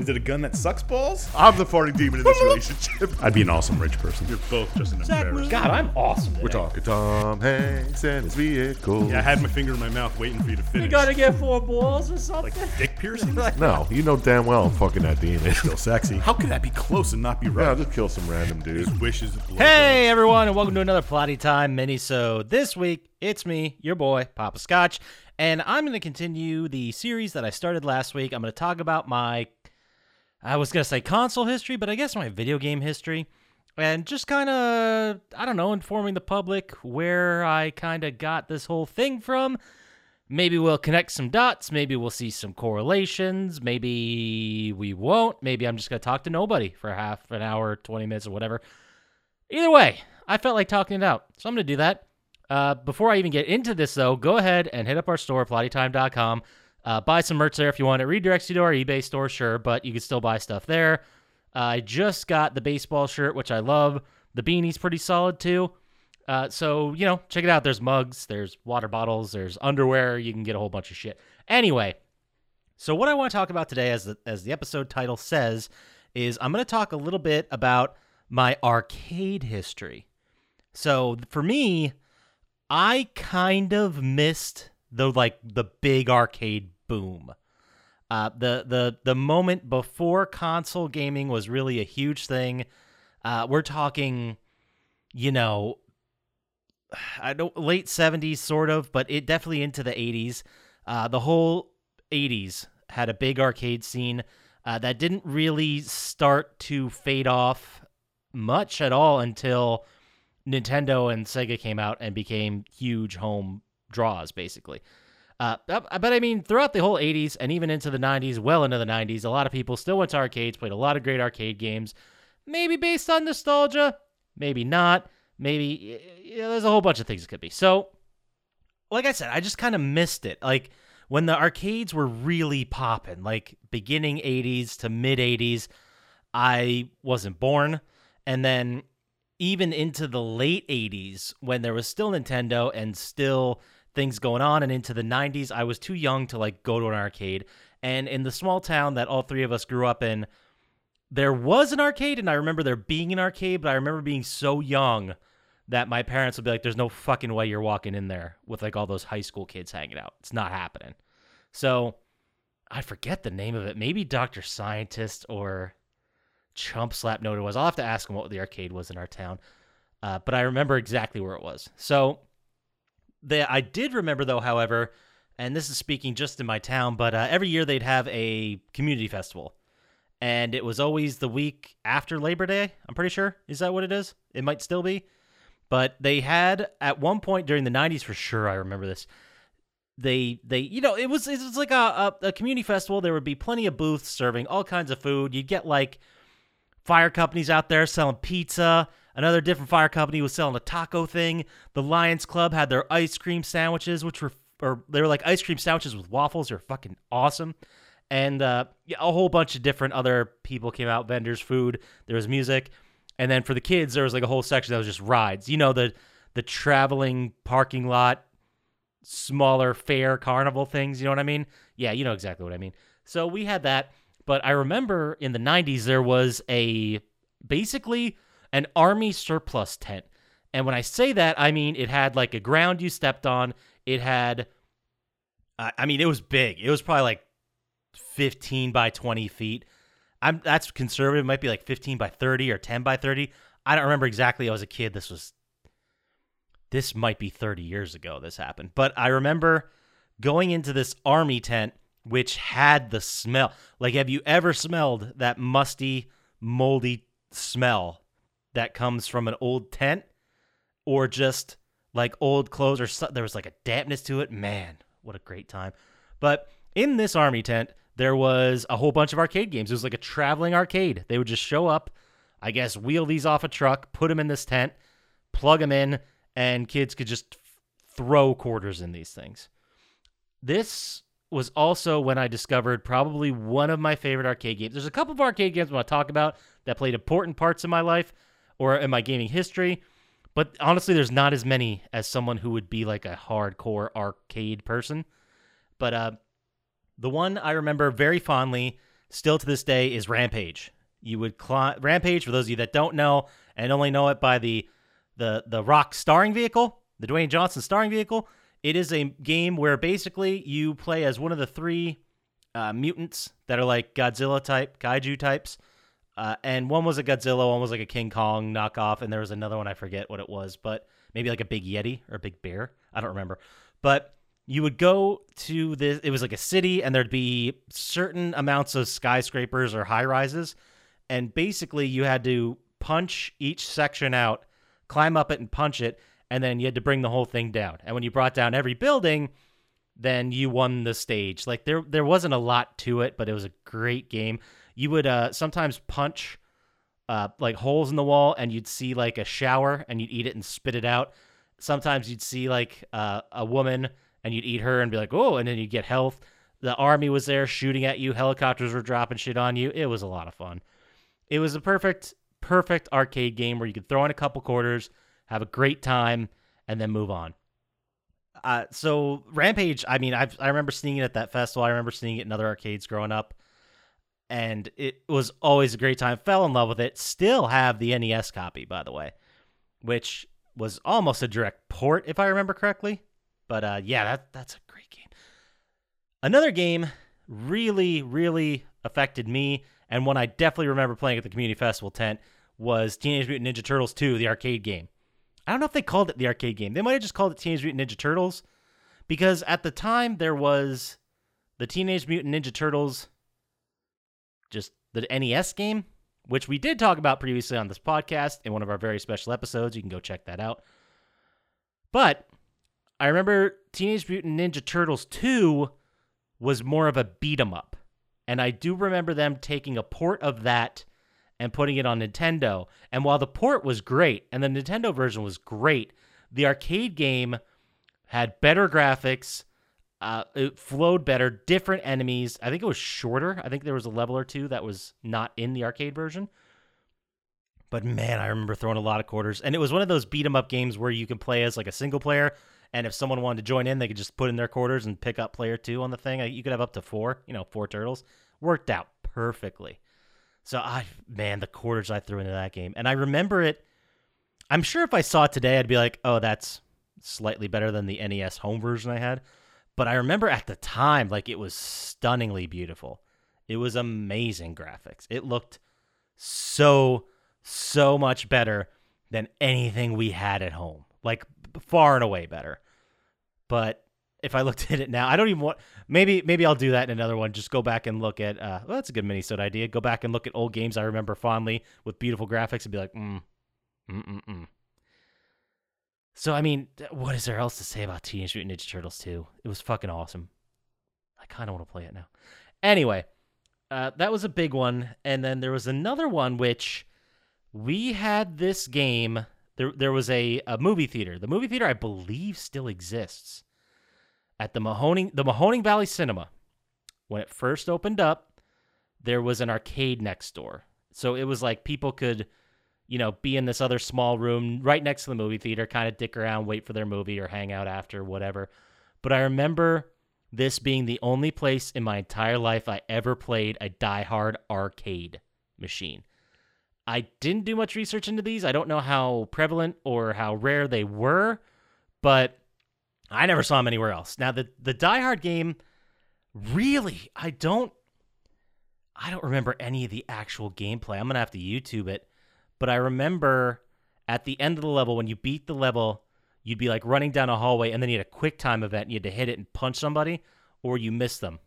Is it a gun that sucks balls? I'm the farting demon in this relationship. I'd be an awesome rich person. You're both just an embarrassment. God, I'm awesome. We're talking Tom Hanks and his vehicle. Yeah, I had my finger in my mouth waiting for you to finish. You gotta get four balls or something. like dick piercing? No, you know damn well I'm fucking that demon. It's Still sexy. How could that be close and not be Yeah, right? I'll just kill some random dude. His wishes. blow Hey everyone, and welcome to another Plotty Time mini. So this week it's me, your boy Papa Scotch, and I'm going to continue the series that I started last week. I'm going to talk about my, I was going to say console history, but I guess my video game history, and just kind of, I don't know, informing the public where I kind of got this whole thing from. Maybe we'll connect some dots. Maybe we'll see some correlations. Maybe we won't. Maybe I'm just going to talk to nobody for half an hour, 20 minutes, or whatever. Either way, I felt like talking it out, so I'm going to do that. Uh, before I even get into this, though, go ahead and hit up our store, plottytime.com. Uh, buy some merch there if you want. It redirects you to our eBay store, sure, but you can still buy stuff there. Uh, I just got the baseball shirt, which I love. The beanie's pretty solid, too. Uh, so, you know, check it out. There's mugs, there's water bottles, there's underwear. You can get a whole bunch of shit. Anyway, so what I want to talk about today, as the, as the episode title says, is I'm going to talk a little bit about my arcade history. So for me, I kind of missed the like the big arcade boom. Uh, the the the moment before console gaming was really a huge thing. Uh, we're talking, you know, I don't late seventies sort of, but it definitely into the eighties. Uh, the whole eighties had a big arcade scene uh, that didn't really start to fade off much at all until Nintendo and Sega came out and became huge home draws, basically. Uh, but I mean, throughout the whole 80s and even into the 90s, well into the 90s, a lot of people still went to arcades, played a lot of great arcade games. Maybe based on nostalgia, maybe not. Maybe yeah, there's a whole bunch of things it could be. So, like I said, I just kind of missed it. Like when the arcades were really popping, like beginning 80s to mid 80s, I wasn't born. And then even into the late 80s when there was still Nintendo and still things going on and into the 90s I was too young to like go to an arcade and in the small town that all three of us grew up in there was an arcade and I remember there being an arcade but I remember being so young that my parents would be like there's no fucking way you're walking in there with like all those high school kids hanging out it's not happening so I forget the name of it maybe Dr. Scientist or chump slap note it was. I'll have to ask him what the arcade was in our town. Uh, but I remember exactly where it was. So the I did remember though, however, and this is speaking just in my town, but uh, every year they'd have a community festival, and it was always the week after Labor Day. I'm pretty sure. Is that what it is? It might still be, but they had at one point during the '90s for sure. I remember this. They they you know it was it was like a, a, a community festival. There would be plenty of booths serving all kinds of food. You'd get like fire companies out there selling pizza. Another different fire company was selling a taco thing. The Lions Club had their ice cream sandwiches, which were or they were like ice cream sandwiches with waffles. They're fucking awesome. And uh, yeah, a whole bunch of different other people came out, vendors, food. There was music, and then for the kids, there was like a whole section that was just rides. You know the the traveling parking lot, smaller fair carnival things. You know what I mean? Yeah, you know exactly what I mean. So we had that. But I remember in the 90s, there was a basically an army surplus tent. And when I say that, I mean it had like a ground you stepped on. It had, I mean, it was big. It was probably like 15 by 20 feet. I'm that's conservative. It might be like 15 by 30 or 10 by 30. I don't remember exactly. I was a kid. This was, this might be 30 years ago. This happened, but I remember going into this army tent which had the smell. Like, have you ever smelled that musty, moldy smell that comes from an old tent or just like old clothes or so, there was like a dampness to it? Man, what a great time. But in this army tent, there was a whole bunch of arcade games. It was like a traveling arcade. They would just show up, I guess, wheel these off a truck, put them in this tent, plug them in, and kids could just throw quarters in these things. This was also when I discovered probably one of my favorite arcade games. There's a couple of arcade games I want to talk about that played important parts in my life or in my gaming history, but honestly, there's not as many as someone who would be like a hardcore arcade person. But uh, the one I remember very fondly still to this day is Rampage. You would climb Rampage for those of you that don't know and only know it by the the the Rock starring vehicle, the Dwayne Johnson starring vehicle. It is a game where basically you play as one of the three uh, mutants that are like Godzilla type, kaiju types. Uh, and one was a Godzilla, one was like a King Kong knockoff, and there was another one I forget what it was, but maybe like a big Yeti or a big bear. I don't remember. But you would go to this. It was like a city, and there'd be certain amounts of skyscrapers or high rises, and basically you had to punch each section out, climb up it, and punch it, and then you had to bring the whole thing down. And when you brought down every building, then you won the stage. Like there there wasn't a lot to it, but it was a great game. You would uh sometimes punch uh like holes in the wall and you'd see like a shower and you'd eat it and spit it out. Sometimes you'd see like uh, a woman and you'd eat her and be like, "Oh," and then you'd get health. The army was there shooting at you, helicopters were dropping shit on you. It was a lot of fun. It was a perfect perfect arcade game where you could throw in a couple quarters, have a great time and then move on. Uh, so Rampage, I mean, I've, I remember seeing it at that festival. I remember seeing it in other arcades growing up, and it was always a great time. Fell in love with it. Still have the NES copy, by the way, which was almost a direct port, if I remember correctly. But uh, yeah, that that's a great game. Another game really, really affected me, and one I definitely remember playing at the community festival tent was Teenage Mutant Ninja Turtles 2, the arcade game. I don't know if they called it the arcade game. They might have just called it Teenage Mutant Ninja Turtles because at the time there was the Teenage Mutant Ninja Turtles, just the NES game, which we did talk about previously on this podcast in one of our very special episodes. You can go check that out. But I remember Teenage Mutant Ninja Turtles 2 was more of a beat 'em up. And I do remember them taking a port of that and putting it on Nintendo. And while the port was great and the Nintendo version was great, the arcade game had better graphics. Uh, it flowed better, different enemies. I think it was shorter. I think there was a level or two that was not in the arcade version. But man, I remember throwing a lot of quarters. And it was one of those beat 'em up games where you can play as like a single player. And if someone wanted to join in, they could just put in their quarters and pick up player two on the thing. You could have up to four, you know, four turtles. Worked out perfectly. So I man, the quarters I threw into that game. And I remember it I'm sure if I saw it today I'd be like, "Oh, that's slightly better than the NES home version I had." But I remember at the time like it was stunningly beautiful. It was amazing graphics. It looked so so much better than anything we had at home. Like far and away better. But if I looked at it now, I don't even want. Maybe maybe I'll do that in another one. Just go back and look at. Uh, well, that's a good mini sode idea. Go back and look at old games I remember fondly with beautiful graphics and be like, mm, mm, mm, mm. So I mean, what is there else to say about Teenage Mutant Ninja Turtles 2? It was fucking awesome. I kind of want to play it now. Anyway, uh, that was a big one, and then there was another one which we had this game. There, there was a, a movie theater. The movie theater, I believe, still exists at the Mahoning the Mahoning Valley Cinema. When it first opened up, there was an arcade next door. So it was like people could, you know, be in this other small room right next to the movie theater, kind of dick around, wait for their movie or hang out after, whatever. But I remember this being the only place in my entire life I ever played a die-hard arcade machine. I didn't do much research into these. I don't know how prevalent or how rare they were, but I never saw them anywhere else. Now the the Die Hard game, really, I don't, I don't remember any of the actual gameplay. I'm gonna have to YouTube it, but I remember at the end of the level when you beat the level, you'd be like running down a hallway and then you had a quick time event. And you had to hit it and punch somebody, or you miss them.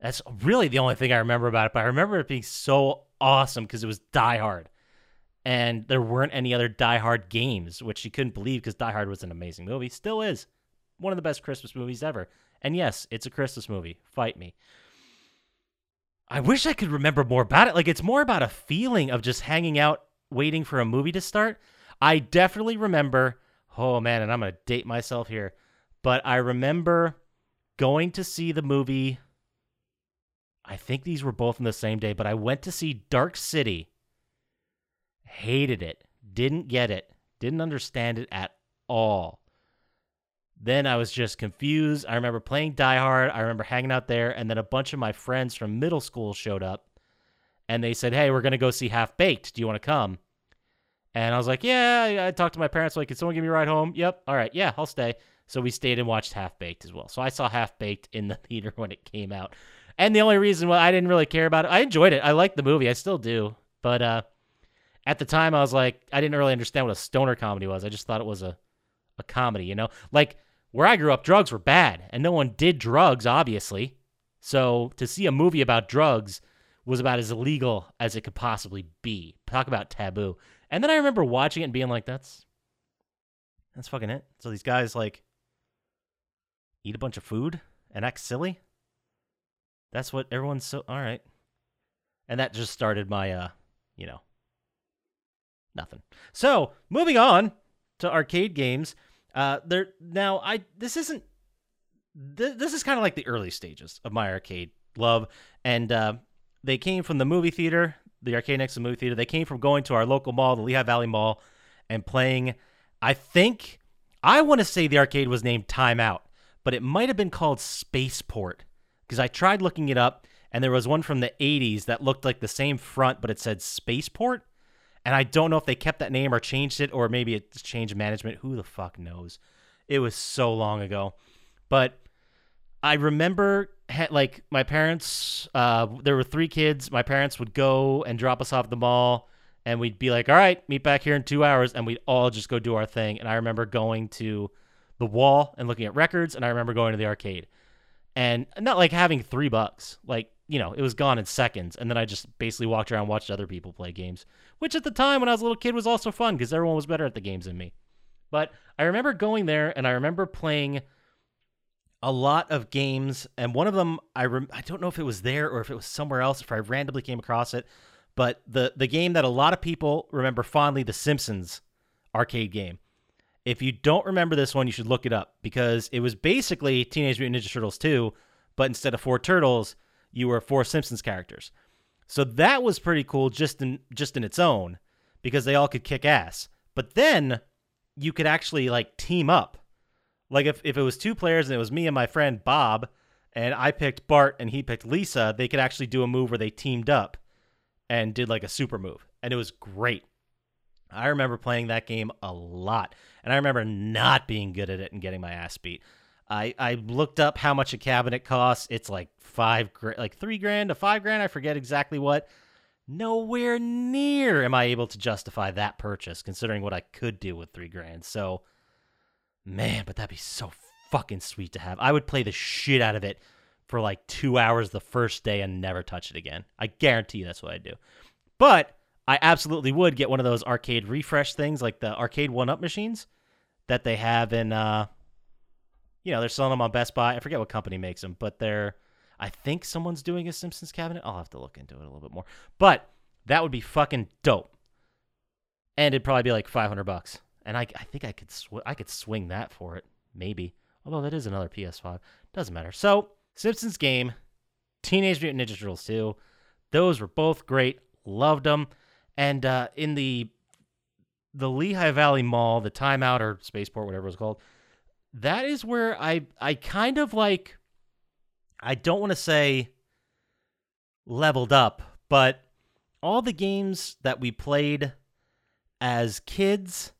That's really the only thing I remember about it. But I remember it being so awesome because it was Die Hard. And there weren't any other Die Hard games, which you couldn't believe because Die Hard was an amazing movie. Still is one of the best Christmas movies ever. And yes, it's a Christmas movie. Fight me. I wish I could remember more about it. Like it's more about a feeling of just hanging out waiting for a movie to start. I definitely remember, oh man, and I'm going to date myself here, but I remember going to see the movie I think these were both on the same day, but I went to see Dark City. Hated it. Didn't get it. Didn't understand it at all Then I was just confused. I remember playing Die Hard. I remember hanging out there, and then a bunch of my friends from middle school showed up, and they said, "Hey, we're gonna go see Half Baked. Do you want to come?" And I was like, "Yeah." I- talked to my parents. Like, "Can someone give me a ride home?" Yep. All right. Yeah, I'll stay. So we stayed and watched Half Baked as well. So I saw Half Baked in the theater when it came out. And the only reason why I didn't really care about it, I enjoyed it. I liked the movie. I still do. But uh, at the time, I was like, I didn't really understand what a stoner comedy was. I just thought it was a, a comedy, you know? Like, where I grew up, drugs were bad, and no one did drugs, obviously. So to see a movie about drugs was about as illegal as it could possibly be. Talk about taboo. And then I remember watching it and being like, that's that's fucking it. So these guys like eat a bunch of food and act silly. That's what everyone's so all right. And that just started my uh, you know, nothing. So, moving on to arcade games. Uh there now I this isn't th- this is kind of like the early stages of my arcade love and uh they came from the movie theater, the arcade next to the movie theater. They came from going to our local mall, the Lehigh Valley Mall, and playing. I think I want to say the arcade was named Timeout, but it might have been called Spaceport because I tried looking it up, and there was one from the '80s that looked like the same front, but it said Spaceport. And I don't know if they kept that name or changed it, or maybe it's changed management. Who the fuck knows? It was so long ago, but I remember like my parents. Uh, there were three kids. My parents would go and drop us off at the mall, and we'd be like, "All right, meet back here in two hours," and we'd all just go do our thing. And I remember going to the wall and looking at records, and I remember going to the arcade, and not like having three bucks. Like you know, it was gone in seconds, and then I just basically walked around, watched other people play games, which at the time when I was a little kid was also fun because everyone was better at the games than me. But I remember going there, and I remember playing a lot of games, and one of them I rem- I don't know if it was there or if it was somewhere else, if I randomly came across it, but the the game that a lot of people remember fondly, the Simpsons arcade game. If you don't remember this one, you should look it up because it was basically Teenage Mutant Ninja Turtles 2, but instead of four turtles, you were four Simpsons characters. So that was pretty cool just in just in its own because they all could kick ass. But then you could actually like team up. Like if, if it was two players and it was me and my friend Bob, and I picked Bart and he picked Lisa, they could actually do a move where they teamed up and did like a super move. And it was great. I remember playing that game a lot. And I remember not being good at it and getting my ass beat. I, I looked up how much a cabinet costs. It's like five, like three grand to five grand. I forget exactly what. Nowhere near am I able to justify that purchase, considering what I could do with three grand. So, Man, but that'd be so fucking sweet to have. I would play the shit out of it for like two hours the first day and never touch it again. I guarantee you that's what I'd do. But I absolutely would get one of those arcade refresh things, like the arcade one up machines that they have in, uh, you know, they're selling them on Best Buy. I forget what company makes them, but they're, I think someone's doing a Simpsons cabinet. I'll have to look into it a little bit more. But that would be fucking dope. And it'd probably be like 500 bucks and I, I think I could sw- I could swing that for it maybe. Although that is another PS5, doesn't matter. So Simpsons game, Teenage Mutant Ninja Turtles 2, those were both great. Loved them, and uh, in the the Lehigh Valley Mall, the Timeout or Spaceport, whatever it was called, that is where I I kind of like. I don't want to say leveled up, but all the games that we played as kids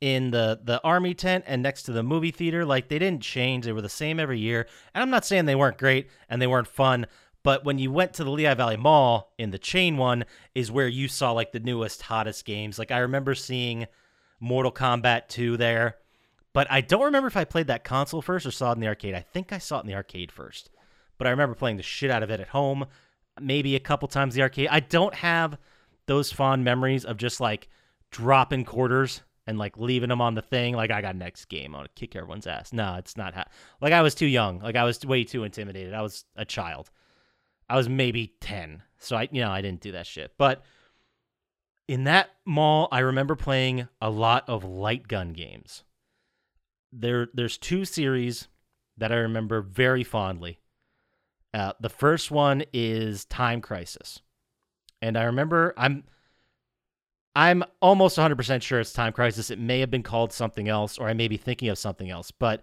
in the the army tent and next to the movie theater. Like they didn't change. They were the same every year. And i'm not saying they weren't great and they weren't fun but when you went to the lehigh valley mall in the chain one is where you saw like the newest hottest games. Like i remember seeing mortal kombat 2 there but i don't remember if i played that console first or saw it in the arcade. I think i saw it in the arcade first but i remember playing the shit out of it at home maybe a couple times the arcade. I don't have those fond memories of just like dropping quarters and like leaving them on the thing. Like I got next game, I'm gonna kick everyone's ass. No, it's not. Ha- like I was too young. Like I was way too intimidated. I was a child. I was maybe ten, so I you know I didn't do that shit. But in that mall, I remember playing a lot of light gun games. There, there's two series that I remember very fondly. Uh, the first one is Time Crisis, and I remember I'm I'm almost 100% sure it's Time Crisis. It may have been called something else, or I may be thinking of something else. But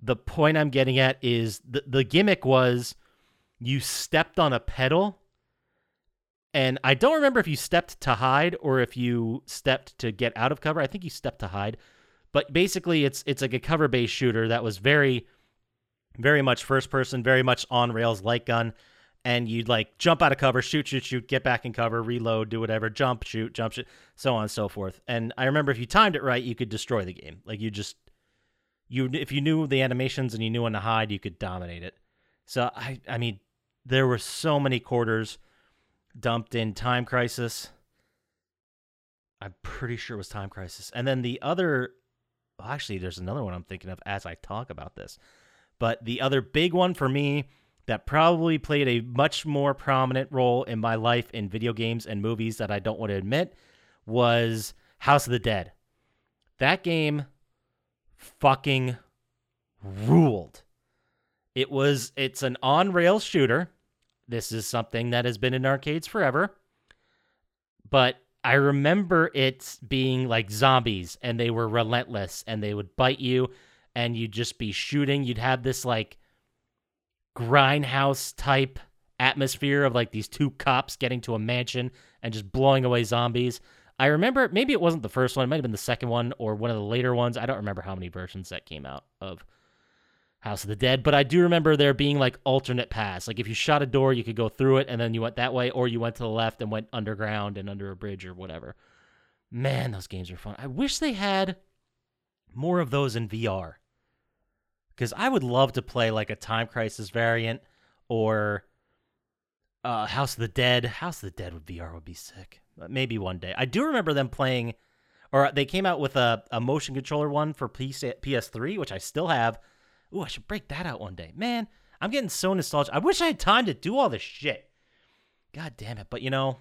the point I'm getting at is the the gimmick was you stepped on a pedal and I don't remember if you stepped to hide or if you stepped to get out of cover. I think you stepped to hide. But basically it's it's like a cover based shooter that was very very much first person, very much on rails light gun and you'd like jump out of cover, shoot, shoot, shoot, get back in cover, reload, do whatever, jump, shoot, jump, shoot, so on and so forth. And I remember if you timed it right, you could destroy the game. Like you just you if you knew the animations and you knew when to hide, you could dominate it. So I I mean, there were so many quarters dumped in Time Crisis. I'm pretty sure it was Time Crisis. And then the other well, actually there's another one I'm thinking of as I talk about this. But the other big one for me that probably played a much more prominent role in my life in video games and movies that I don't want to admit was House of the Dead. That game fucking ruled. It was it's an on-rail shooter. This is something that has been in arcades forever. But I remember it being like zombies and they were relentless and they would bite you and you'd just be shooting. You'd have this like grindhouse type atmosphere of like these two cops getting to a mansion and just blowing away zombies. I remember maybe it wasn't the first one, it might have been the second one or one of the later ones. I don't remember how many versions that came out of House of the Dead, but I do remember there being like alternate paths. Like if you shot a door, you could go through it and then you went that way, or you went to the left and went underground and under a bridge or whatever. Man, those games are fun. I wish they had more of those in VR. Because I would love to play like a Time Crisis variant or uh, House of the Dead. House of the Dead with VR would be sick. Maybe one day. I do remember them playing, or they came out with a, a motion controller one for PS3, which I still have. Ooh, I should break that out one day. Man, I'm getting so nostalgic. I wish I had time to do all this shit. God damn it. But you know,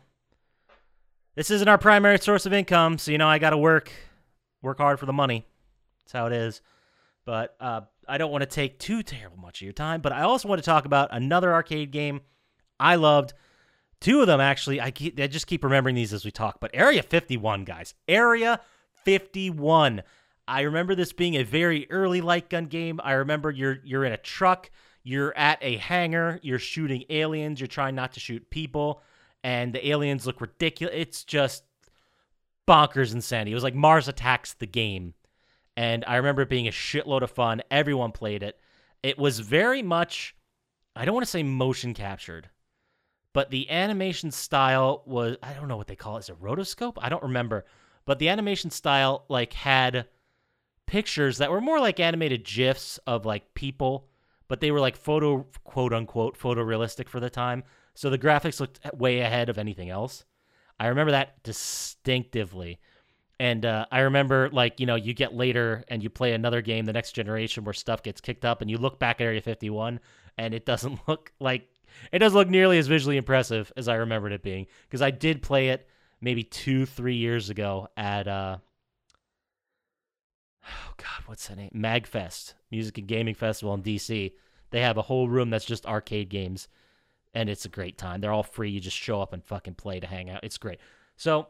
this isn't our primary source of income, so you know I gotta work work hard for the money. That's how it is. But uh, I don't want to take too terrible much of your time. But I also want to talk about another arcade game I loved. Two of them actually. I, keep, I just keep remembering these as we talk. But Area 51, guys. Area 51. I remember this being a very early light gun game. I remember you're you're in a truck, you're at a hangar, you're shooting aliens, you're trying not to shoot people, and the aliens look ridiculous. It's just bonkers insanity. It was like Mars Attacks the game. And I remember it being a shitload of fun. Everyone played it. It was very much I don't want to say motion captured, but the animation style was I don't know what they call it. Is it rotoscope? I don't remember. But the animation style like had pictures that were more like animated gifs of like people, but they were like photo quote unquote photorealistic for the time. So the graphics looked way ahead of anything else. I remember that distinctively. And uh, I remember, like, you know, you get later and you play another game, the next generation, where stuff gets kicked up, and you look back at Area 51, and it doesn't look like it doesn't look nearly as visually impressive as I remembered it being. Because I did play it maybe two, three years ago at uh, oh god, what's that name? Magfest, Music and Gaming Festival in DC. They have a whole room that's just arcade games, and it's a great time. They're all free. You just show up and fucking play to hang out. It's great. So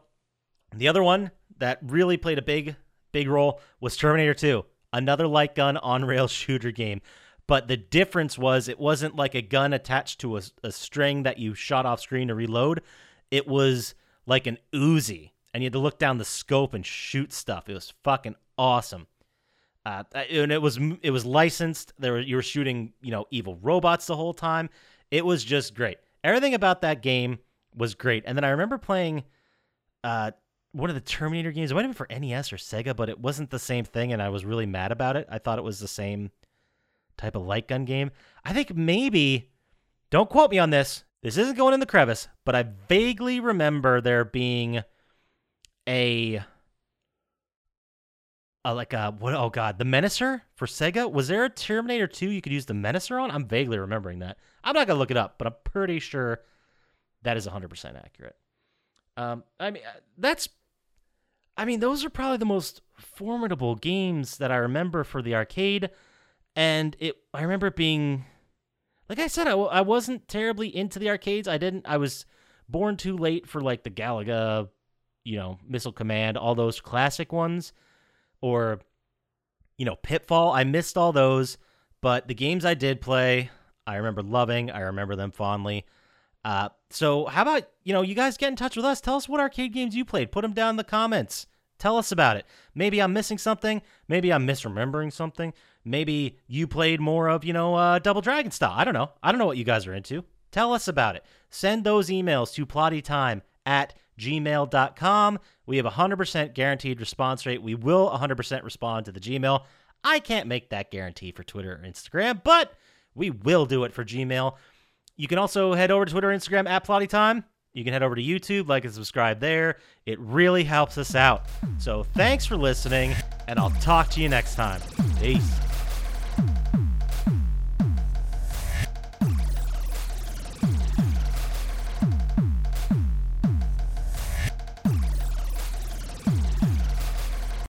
the other one that really played a big, big role was Terminator 2, another light gun on rail shooter game. But the difference was it wasn't like a gun attached to a, a string that you shot off screen to reload. It was like an Uzi, and you had to look down the scope and shoot stuff. It was fucking awesome. Uh, and it was it was licensed. There were, you were shooting you know evil robots the whole time. It was just great. Everything about that game was great. And then I remember playing uh, one of the Terminator games. It might have been for NES or Sega, but it wasn't the same thing, and I was really mad about it. I thought it was the same type of light gun game. I think maybe. Don't quote me on this. This isn't going in the crevice, but I vaguely remember there being a uh, like a what? Oh god, the Menacer for Sega. Was there a Terminator 2 you could use the Menacer on? I'm vaguely remembering that. I'm not gonna look it up, but I'm pretty sure that is 100% accurate. Um, I mean, uh, that's. I mean, those are probably the most formidable games that I remember for the arcade, and it. I remember it being, like I said, I, I wasn't terribly into the arcades. I didn't. I was born too late for like the Galaga, you know, Missile Command, all those classic ones or you know pitfall i missed all those but the games I did play, I remember loving. I remember them fondly. Uh, so how about you know you guys get in touch with us? Tell us what arcade games you played. Put them down in the comments. Tell us about it. Maybe I'm missing something. Maybe I'm misremembering something. Maybe you played more of you know uh, Double Dragon style. I don't know. I don't know what you guys are into. Tell us about it. Send those emails to plottytime at gmail.com. We have a 100% guaranteed response rate. We will 100% respond to the Gmail. I can't make that guarantee for Twitter or Instagram, but we will do it for Gmail. You can also head over to Twitter Instagram at Plotty Time. You can head over to YouTube, like and subscribe there. It really helps us out. So thanks for listening, and I'll talk to you next time. Peace.